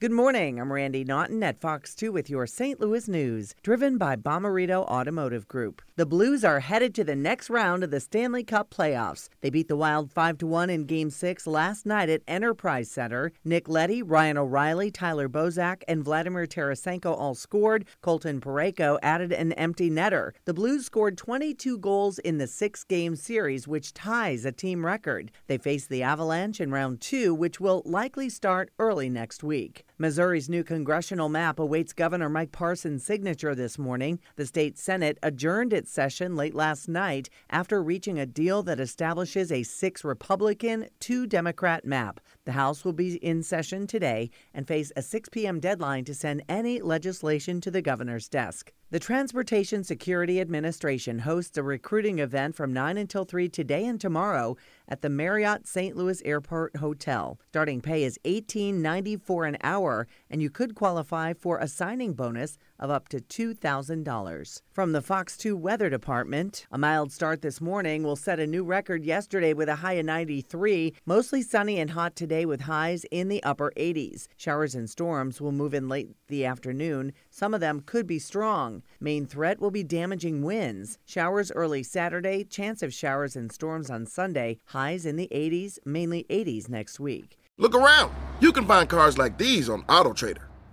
Good morning. I'm Randy Naughton at Fox 2 with your St. Louis news, driven by Bommarito Automotive Group. The Blues are headed to the next round of the Stanley Cup playoffs. They beat the Wild 5 1 in Game 6 last night at Enterprise Center. Nick Leddy, Ryan O'Reilly, Tyler Bozak, and Vladimir Tarasenko all scored. Colton Parayko added an empty netter. The Blues scored 22 goals in the six game series, which ties a team record. They face the Avalanche in round two, which will likely start early next week. Missouri's new congressional map awaits Governor Mike Parson's signature this morning. The state Senate adjourned its session late last night after reaching a deal that establishes a six Republican, two Democrat map. The House will be in session today and face a 6 p.m. deadline to send any legislation to the governor's desk. The Transportation Security Administration hosts a recruiting event from 9 until 3 today and tomorrow at the Marriott St. Louis Airport Hotel. Starting pay is $18.94 an hour, and you could qualify for a signing bonus of up to $2,000. From the Fox 2 Weather Department, a mild start this morning will set a new record yesterday with a high of 93. Mostly sunny and hot today with highs in the upper 80s. Showers and storms will move in late the afternoon. Some of them could be strong. Main threat will be damaging winds. Showers early Saturday, chance of showers and storms on Sunday. Highs in the 80s, mainly 80s next week. Look around. You can find cars like these on AutoTrader.